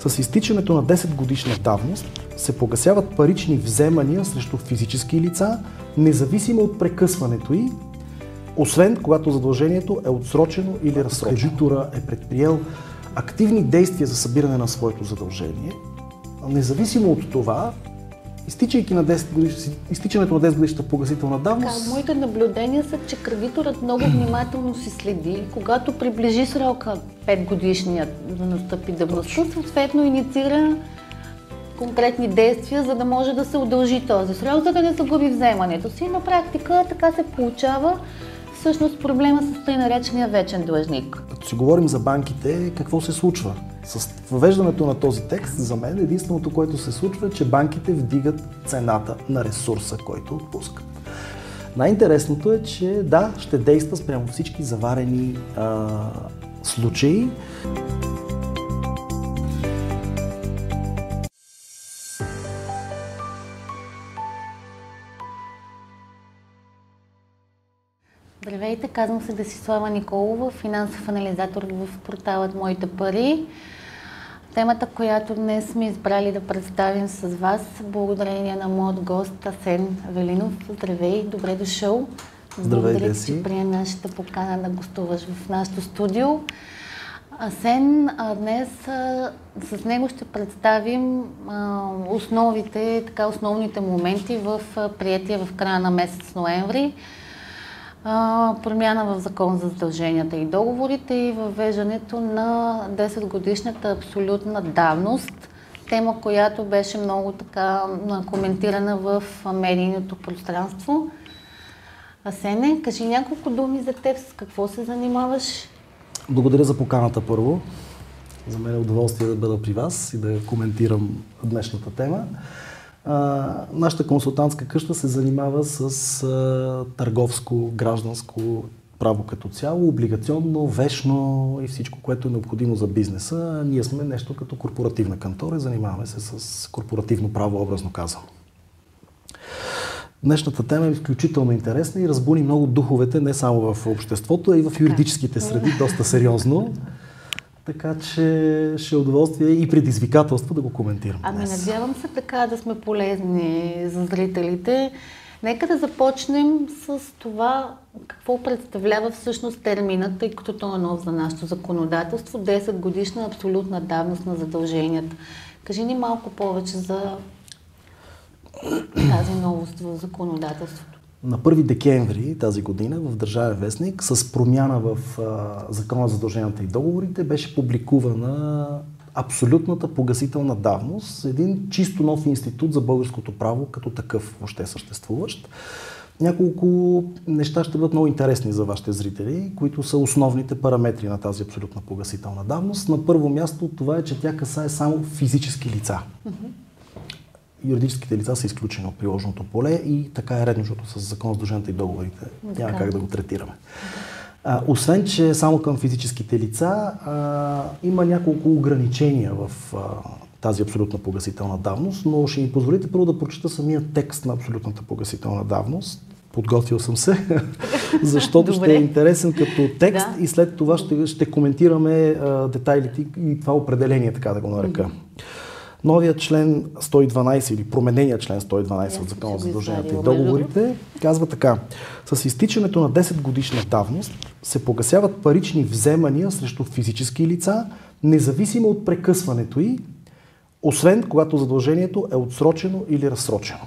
С изтичането на 10 годишна давност се погасяват парични вземания срещу физически лица, независимо от прекъсването й, освен когато задължението е отсрочено или разсрочено. е предприел активни действия за събиране на своето задължение. Независимо от това, изтичайки на 10 годиш, изтичането на 10 годишната погасителна давност... Така, моите наблюдения са, че кредиторът много внимателно си следи, когато приближи срока 5 годишния да настъпи давността, съответно инициира конкретни действия, за да може да се удължи този срок, за да не загуби вземането си. На практика така се получава всъщност проблема с тъй наречения вечен длъжник. Като си говорим за банките, какво се случва? С въвеждането на този текст, за мен единственото, което се случва е, че банките вдигат цената на ресурса, който отпускат. Най-интересното е, че да, ще действа спрямо всички заварени а, случаи. Казвам се Десислава Николова, финансов анализатор в порталът Моите пари. Темата, която днес сме избрали да представим с вас, благодарение на моят гост Асен Велинов. Здравей, добре дошъл. Здравей, Благодаря Деси. че прия нашата покана да гостуваш в нашото студио. Асен, а днес а, с него ще представим а, основите, така основните моменти в а, приятия в края на месец ноември промяна в закон за задълженията и договорите и въвеждането на 10 годишната абсолютна давност. Тема, която беше много така коментирана в медийното пространство. Асене, кажи няколко думи за теб, с какво се занимаваш? Благодаря за поканата първо. За мен е удоволствие да бъда при вас и да коментирам днешната тема. А, нашата консултантска къща се занимава с а, търговско, гражданско право като цяло, облигационно, вечно и всичко, което е необходимо за бизнеса. Ние сме нещо като корпоративна кантора и занимаваме се с корпоративно право, образно казано. Днешната тема е изключително интересна и разбуни много духовете не само в обществото, а и в юридическите среди, доста сериозно. Така че ще е удоволствие и предизвикателство да го коментирам. Ами днес. надявам се така да сме полезни за зрителите. Нека да започнем с това какво представлява всъщност терминът, тъй като то е нов за нашето законодателство, 10 годишна абсолютна давност на задълженията. Кажи ни малко повече за тази новост в законодателството. На 1 декември тази година в Държавен вестник с промяна в а, Закона за задълженията и договорите беше публикувана абсолютната погасителна давност, един чисто нов институт за българското право като такъв въобще съществуващ. Няколко неща ще бъдат много интересни за вашите зрители, които са основните параметри на тази абсолютна погасителна давност. На първо място това е, че тя касае само физически лица. Юридическите лица са изключени от приложеното поле и така е редно, защото с закон с дружената и договорите няма как да го третираме. А, освен, че само към физическите лица а, има няколко ограничения в а, тази абсолютна погасителна давност, но ще ми позволите първо да прочита самия текст на абсолютната погасителна давност. Подготвил съм се, защото ще е интересен като текст Да. и след това ще, ще коментираме а, детайлите и това определение, така да го нарека. Новият член 112 или променения член 112 съм от Закона за задълженията и договорите казва така. С изтичането на 10 годишна давност се погасяват парични вземания срещу физически лица, независимо от прекъсването й, освен когато задължението е отсрочено или разсрочено.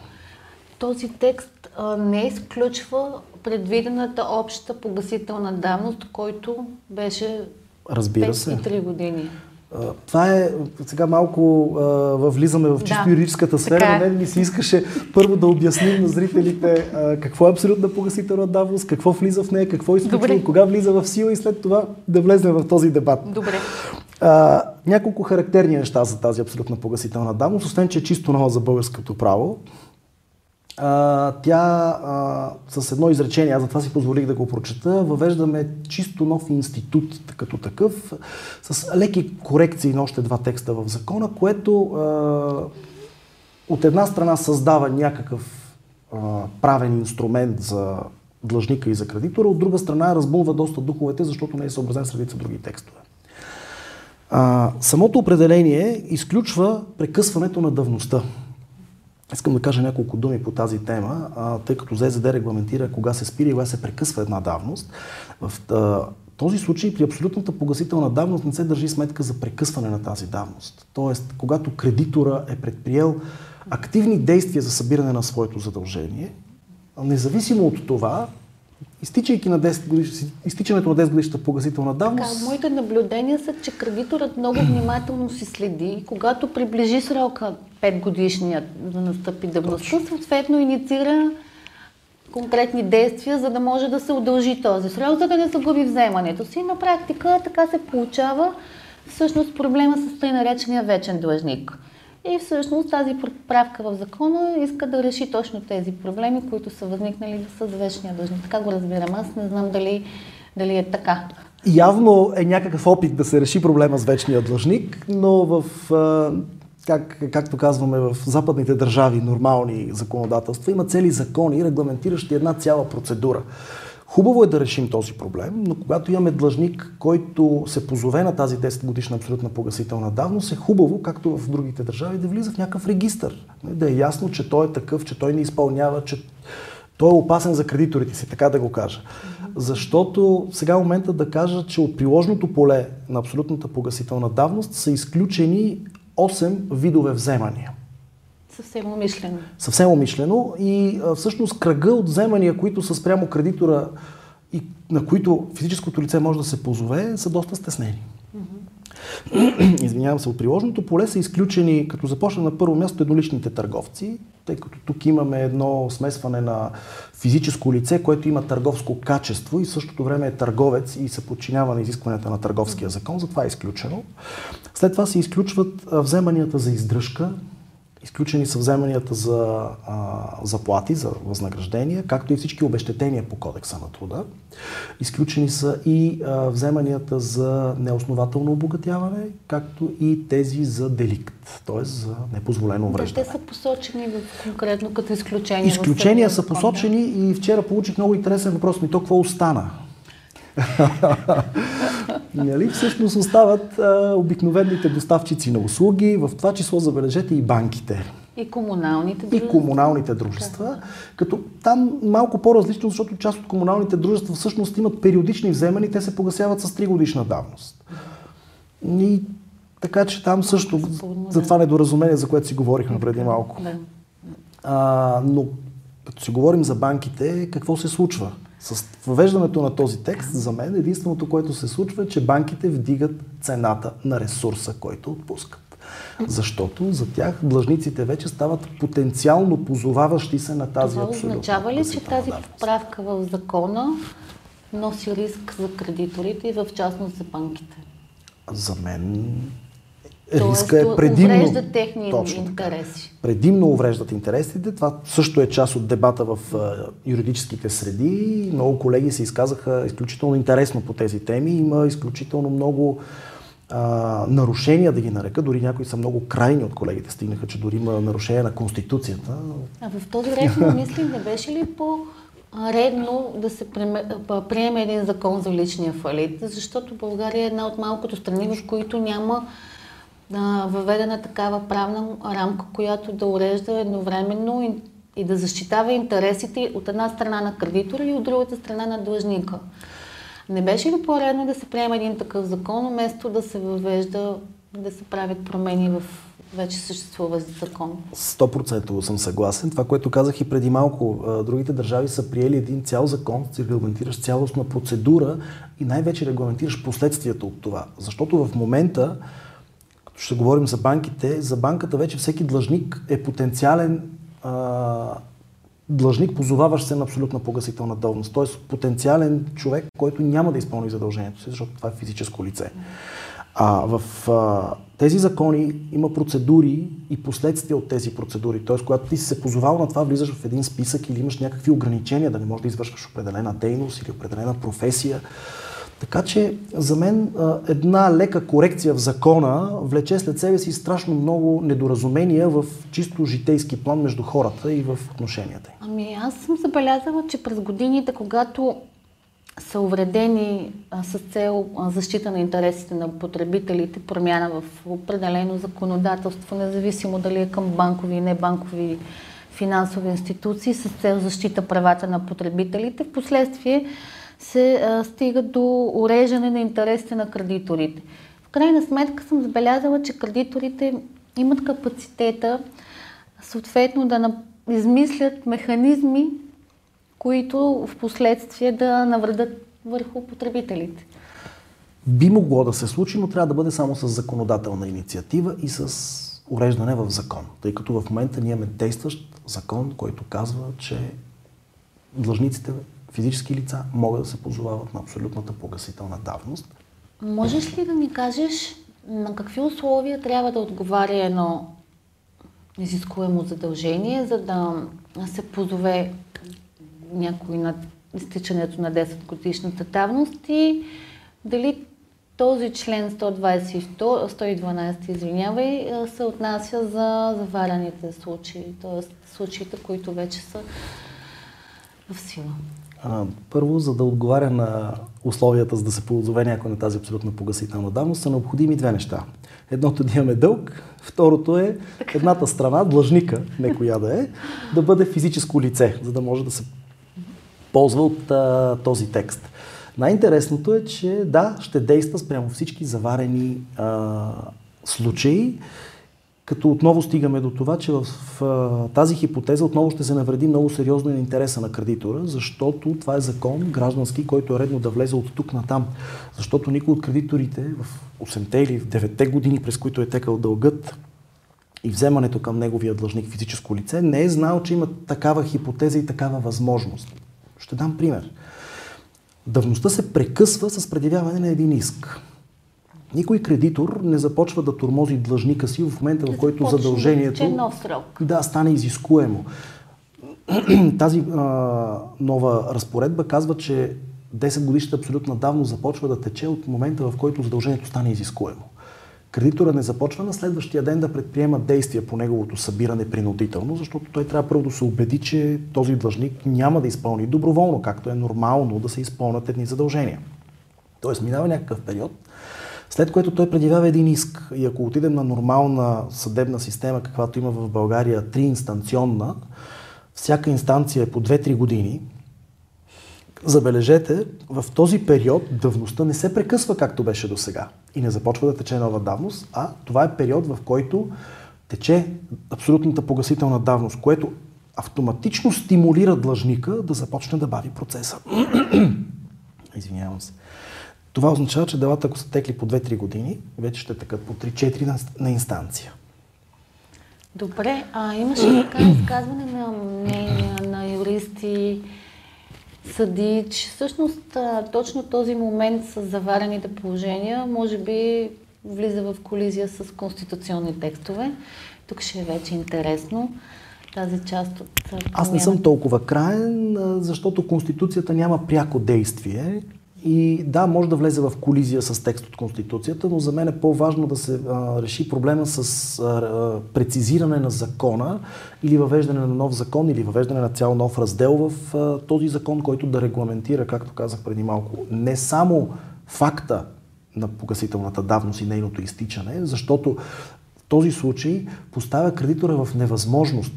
Този текст а, не изключва предвидената обща погасителна давност, който беше Разбира 5 се. и 3 години. Това е, сега малко а, въвлизаме в чисто Да, юридическата сфера. така е. На мен ми се искаше първо да обясним на зрителите а, какво е абсолютна погасителна давност, какво влиза в нея, какво изключва кога влиза в сила и след това да влезем в този дебат. Добре. А, няколко характерни неща за тази абсолютна погасителна давност, освен че е чисто нова за българското право. А, тя а, с едно изречение, аз затова си позволих да го прочета, въвеждаме чисто нов институт като такъв, с леки корекции на още два текста в закона, което а, от една страна създава някакъв а, правен инструмент за длъжника и за кредитора, от друга страна разбулва доста духовете, защото не е съобразен с редица други текстове. А, самото определение изключва прекъсването на давността. Искам да кажа няколко думи по тази тема, а, тъй като ЗЗД регламентира кога се спира и кога се прекъсва една давност. В а, този случай при абсолютната погасителна давност не се държи сметка за прекъсване на тази давност. Тоест, когато кредитора е предприел активни действия за събиране на своето задължение, независимо от това, изтичайки на 10 годиш, изтичането на 10 годишната погасителна давност... Така, моите наблюдения са, че кредиторът много внимателно си следи, когато приближи срока 5 годишният да настъпи давността, съответно инициира конкретни действия, за да може да се удължи този срок, за да не загуби вземането си. На практика така се получава всъщност проблема с тъй наречения вечен длъжник. И всъщност тази правка в закона иска да реши точно тези проблеми, които са възникнали с вечния длъжник. Така го разбирам. Аз не знам дали, дали е така. Явно е някакъв опит да се реши проблема с вечния длъжник, но в как, както казваме в западните държави, нормални законодателства, има цели закони, регламентиращи една цяла процедура. Хубаво е да решим този проблем, но когато имаме длъжник, който се позове на тази 10 годишна абсолютна погасителна давност, е хубаво, както в другите държави, да влиза в някакъв регистр. Да е ясно, че той е такъв, че той не изпълнява, че той е опасен за кредиторите си, така да го кажа. Защото сега е момента да кажа, че от приложното поле на абсолютната погасителна давност са изключени 8 видове вземания. Съвсем умишлено. Съвсем умишлено и а, всъщност кръга от вземания, които са спрямо кредитора и на които физическото лице може да се позове, са доста стеснени. Mm-hmm. Извинявам се, от приложното поле са изключени, като започна на първо място едноличните търговци, тъй като тук имаме едно смесване на физическо лице, което има търговско качество и в същото време е търговец и се подчинява на изискванията на търговския закон, затова е изключено. След това се изключват вземанията за издръжка, изключени са вземанията за а, заплати, за възнаграждения, както и всички обещетения по кодекса на труда. Изключени са и а, вземанията за неоснователно обогатяване, както и тези за деликт, т.е. за непозволено увреждане. Да, те са посочени в, конкретно като изключения. Изключения са посочени и вчера получих много интересен въпрос. Ми то какво остана? нали, всъщност остават а, обикновените доставчици на услуги, в това число забележете и банките. И комуналните дружества. И комуналните дружества. Като там малко по-различно, защото част от комуналните дружества всъщност имат периодични вземани, те се погасяват с 3 годишна давност. И така че там също, за това недоразумение, за което си говорихме преди малко. А, но като си говорим за банките, какво се случва? С въвеждането на този текст, за мен единственото, което се случва е, че банките вдигат цената на ресурса, който отпускат. Защото за тях длъжниците вече стават потенциално позоваващи се на тази Това означава ли, че тази поправка в закона носи риск за кредиторите и в частност за банките? За мен риска е предимно... увреждат техни точно интереси. Предимно увреждат интересите. Това също е част от дебата в юридическите среди. Много колеги се изказаха изключително интересно по тези теми. Има изключително много а, нарушения, да ги нарека. Дори някои са много крайни от колегите. Стигнаха, че дори има нарушение на Конституцията. А в този ред на мисли не беше ли по редно да се приеме един закон за личния фалит, защото България е една от малкото страни, в които няма въведена такава правна рамка, която да урежда едновременно и, да защитава интересите от една страна на кредитора и от другата страна на длъжника. Не беше ли по-редно да се приема един такъв закон, вместо да се въвежда, да се правят промени в вече съществува закон. 100% съм съгласен. Това, което казах и преди малко, другите държави са приели един цял закон, ти регламентираш цялостна процедура и най-вече регламентираш последствията от това. Защото в момента ще говорим за банките, за банката вече всеки длъжник е потенциален а, длъжник, позоваващ се на абсолютна погасителна давност. Т.е. потенциален човек, който няма да изпълни задължението си, защото това е физическо лице. А в а, тези закони има процедури и последствия от тези процедури. Т.е. когато ти си се позовал на това, влизаш в един списък или имаш някакви ограничения, да не можеш да извършваш определена дейност или определена професия. Така че за мен една лека корекция в закона влече след себе си страшно много недоразумения в чисто житейски план между хората и в отношенията. Ами аз съм забелязала, че през годините, когато са увредени с цел защита на интересите на потребителите, промяна в определено законодателство, независимо дали е към банкови и небанкови финансови институции, с цел защита правата на потребителите. Впоследствие се а, стига до уреждане на интересите на кредиторите. В крайна сметка съм забелязала, че кредиторите имат капацитета съответно да измислят механизми, които в последствие да навредят върху потребителите. Би могло да се случи, но трябва да бъде само с законодателна инициатива и с уреждане в закон. Тъй като в момента ние имаме действащ закон, който казва, че длъжниците, физически лица, могат да се позовават на абсолютната погасителна давност. Можеш ли да ни кажеш на какви условия трябва да отговаря едно изискуемо задължение, за да се позове някой на изтичането на 10 годишната давност и дали този член 122, 112, извинявай, се отнася за заварените случаи, т.е. случаите, които вече са в сила. А, първо, за да отговаря на условията, за да се позове някой на тази абсолютно погасителна давност, са необходими две неща. Едното да имаме дълг, второто е едната страна, длъжника, не коя да е, да бъде физическо лице, за да може да се ползва от а, този текст. Най-интересното е, че да, ще действа спрямо всички заварени а, случаи, като отново стигаме до това, че в а, тази хипотеза отново ще се навреди много сериозно на интереса на кредитора, защото това е закон граждански, който е редно да влезе от тук на там. Защото никой от кредиторите в 8-те или в 9-те години, през които е текал дългът и вземането към неговия длъжник физическо лице, не е знал, че има такава хипотеза и такава възможност. Ще дам пример. Давността се прекъсва с предявяване на един иск. Никой кредитор не започва да тормози длъжника си в момента, в който задължението да стане изискуемо. Тази а, нова разпоредба казва, че 10 годишната абсолютна давност започва да тече от момента, в който задължението стане изискуемо кредитора не започва на следващия ден да предприема действия по неговото събиране принудително, защото той трябва първо да се убеди, че този длъжник няма да изпълни доброволно, както е нормално да се изпълнят едни задължения. Тоест минава някакъв период, след което той предявява един иск. И ако отидем на нормална съдебна система, каквато има в България, триинстанционна, всяка инстанция е по 2-3 години, Забележете, в този период давността не се прекъсва както беше до сега и не започва да тече нова давност, а това е период, в който тече абсолютната погасителна давност, което автоматично стимулира длъжника да започне да бави процеса. Извинявам се. Това означава, че делата, ако са текли по 2-3 години, вече ще текат по 3-4 на, на инстанция. Добре, а имаше така изказване на мнения на юристи, съди, че всъщност точно този момент с заварените положения може би влиза в колизия с конституционни текстове. Тук ще е вече интересно тази част от... Аз не съм толкова краен, защото Конституцията няма пряко действие и да, може да влезе в колизия с текст от Конституцията, но за мен е по-важно да се а, реши проблема с а, прецизиране на закона или въвеждане на нов закон или въвеждане на цял нов раздел в а, този закон, който да регламентира, както казах преди малко, не само факта на погасителната давност и нейното изтичане, защото в този случай поставя кредитора в невъзможност.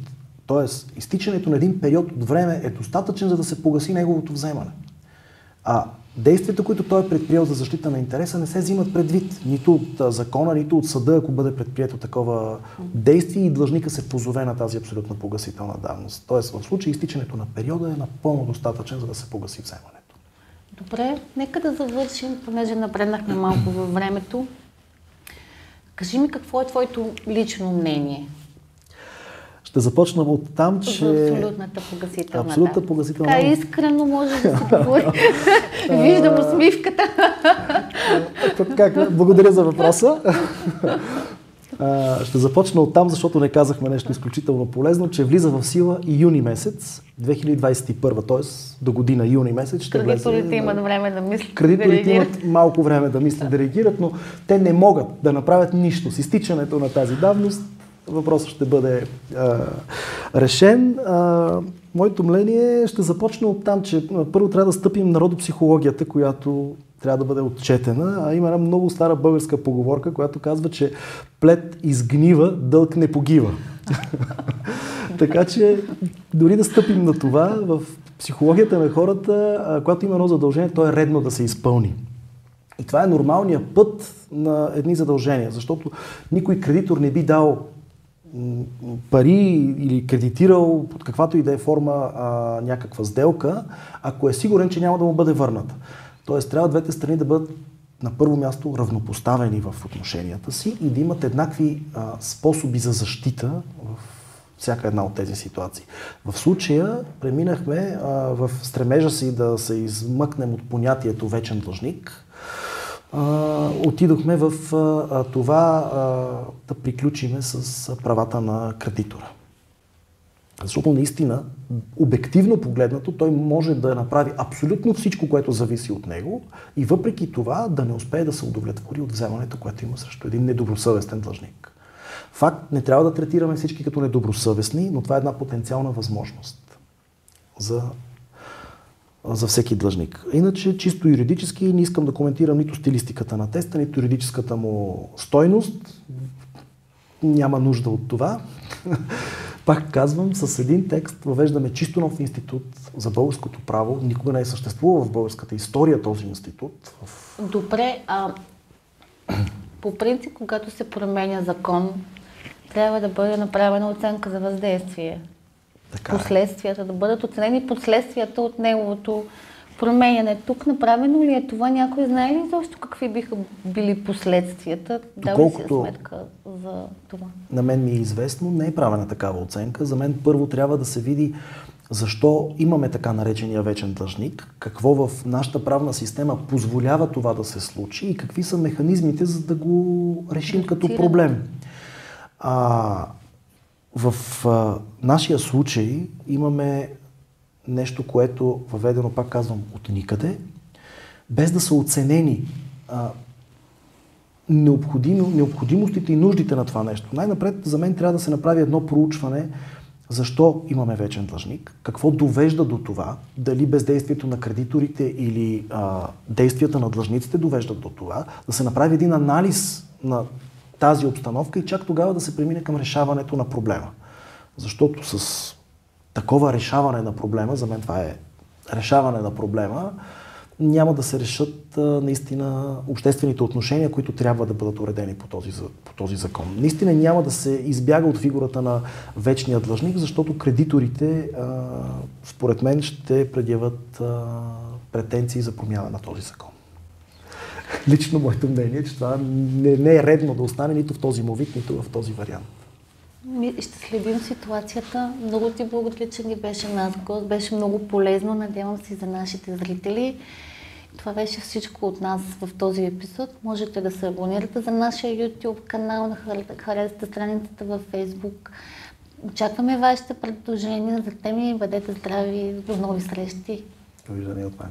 Тоест, изтичането на един период от време е достатъчен, за да се погаси неговото вземане. А действията, които той е предприел за защита на интереса, не се взимат предвид нито от закона, нито от съда, ако бъде предприето такова действие и длъжника се позове на тази абсолютно погасителна давност. Тоест, в случай изтичането на периода е напълно достатъчен, за да се погаси вземането. Добре, нека да завършим, понеже напреднахме малко във времето. Кажи ми какво е твоето лично мнение ще започна от там, че... Абсолютната погасителна. Абсолютна погасителна. Така искрено може да се говори. Виждам усмивката. как, благодаря за въпроса. ще започна от там, защото не казахме нещо изключително полезно, че влиза в сила и юни месец 2021, т.е. до година юни месец ще влезе. Кредиторите имат време да мислят. Кредиторите да имат малко време да мислят да реагират, но те не могат да направят нищо с изтичането на тази давност въпросът ще бъде а, решен. А, моето мнение ще започне от там, че първо трябва да стъпим народопсихологията, която трябва да бъде отчетена, а има една много стара българска поговорка, която казва, че плед изгнива, дълг не погива. така че дори да стъпим на това, в психологията на хората, когато има едно задължение, то е редно да се изпълни. И това е нормалният път на едни задължения, защото никой кредитор не би дал пари или кредитирал под каквато и да е форма а, някаква сделка, ако е сигурен, че няма да му бъде върната. Тоест, трябва двете страни да бъдат на първо място равнопоставени в отношенията си и да имат еднакви а, способи за защита в всяка една от тези ситуации. В случая преминахме а, в стремежа си да се измъкнем от понятието вечен длъжник, отидохме в това да приключиме с правата на кредитора. Защото наистина, обективно погледнато, той може да направи абсолютно всичко, което зависи от него и въпреки това да не успее да се удовлетвори от вземането, което има срещу един недобросъвестен длъжник. Факт, не трябва да третираме всички като недобросъвестни, но това е една потенциална възможност за за всеки длъжник. Иначе, чисто юридически, не искам да коментирам нито стилистиката на теста, нито юридическата му стойност. Няма нужда от това. Пак казвам, с един текст въвеждаме чисто нов институт за българското право. Никога не е съществувал в българската история този институт. Добре, а по принцип, когато се променя закон, трябва да бъде направена оценка за въздействие. Така е. последствията, да бъдат оценени последствията от неговото променяне. Тук направено ли е това? Някой знае ли защо какви биха били последствията? Дава си сметка за това? На мен ми е известно, не е правена такава оценка. За мен първо трябва да се види защо имаме така наречения вечен длъжник, какво в нашата правна система позволява това да се случи и какви са механизмите, за да го решим като проблем. А, в а, нашия случай имаме нещо, което въведено, пак казвам, от никъде, без да са оценени а, необходимо, необходимостите и нуждите на това нещо. Най-напред за мен трябва да се направи едно проучване защо имаме вечен длъжник, какво довежда до това, дали бездействието на кредиторите или а, действията на длъжниците довеждат до това, да се направи един анализ на тази обстановка и чак тогава да се премине към решаването на проблема. Защото с такова решаване на проблема, за мен това е решаване на проблема, няма да се решат наистина обществените отношения, които трябва да бъдат уредени по този, по този закон. Наистина няма да се избяга от фигурата на вечния длъжник, защото кредиторите, според мен, ще предяват претенции за промяна на този закон. Лично моето мнение е, че това не, не е редно да остане нито в този му вид, нито в този вариант. Ще следим ситуацията. Много ти благодаря, че ни беше нас гост. Беше много полезно. Надявам се за нашите зрители. Това беше всичко от нас в този епизод. Можете да се абонирате за нашия YouTube канал, да харесате страницата във Facebook. Очакваме вашите предложения за теми. Бъдете здрави. До нови срещи. Довиждане от мен.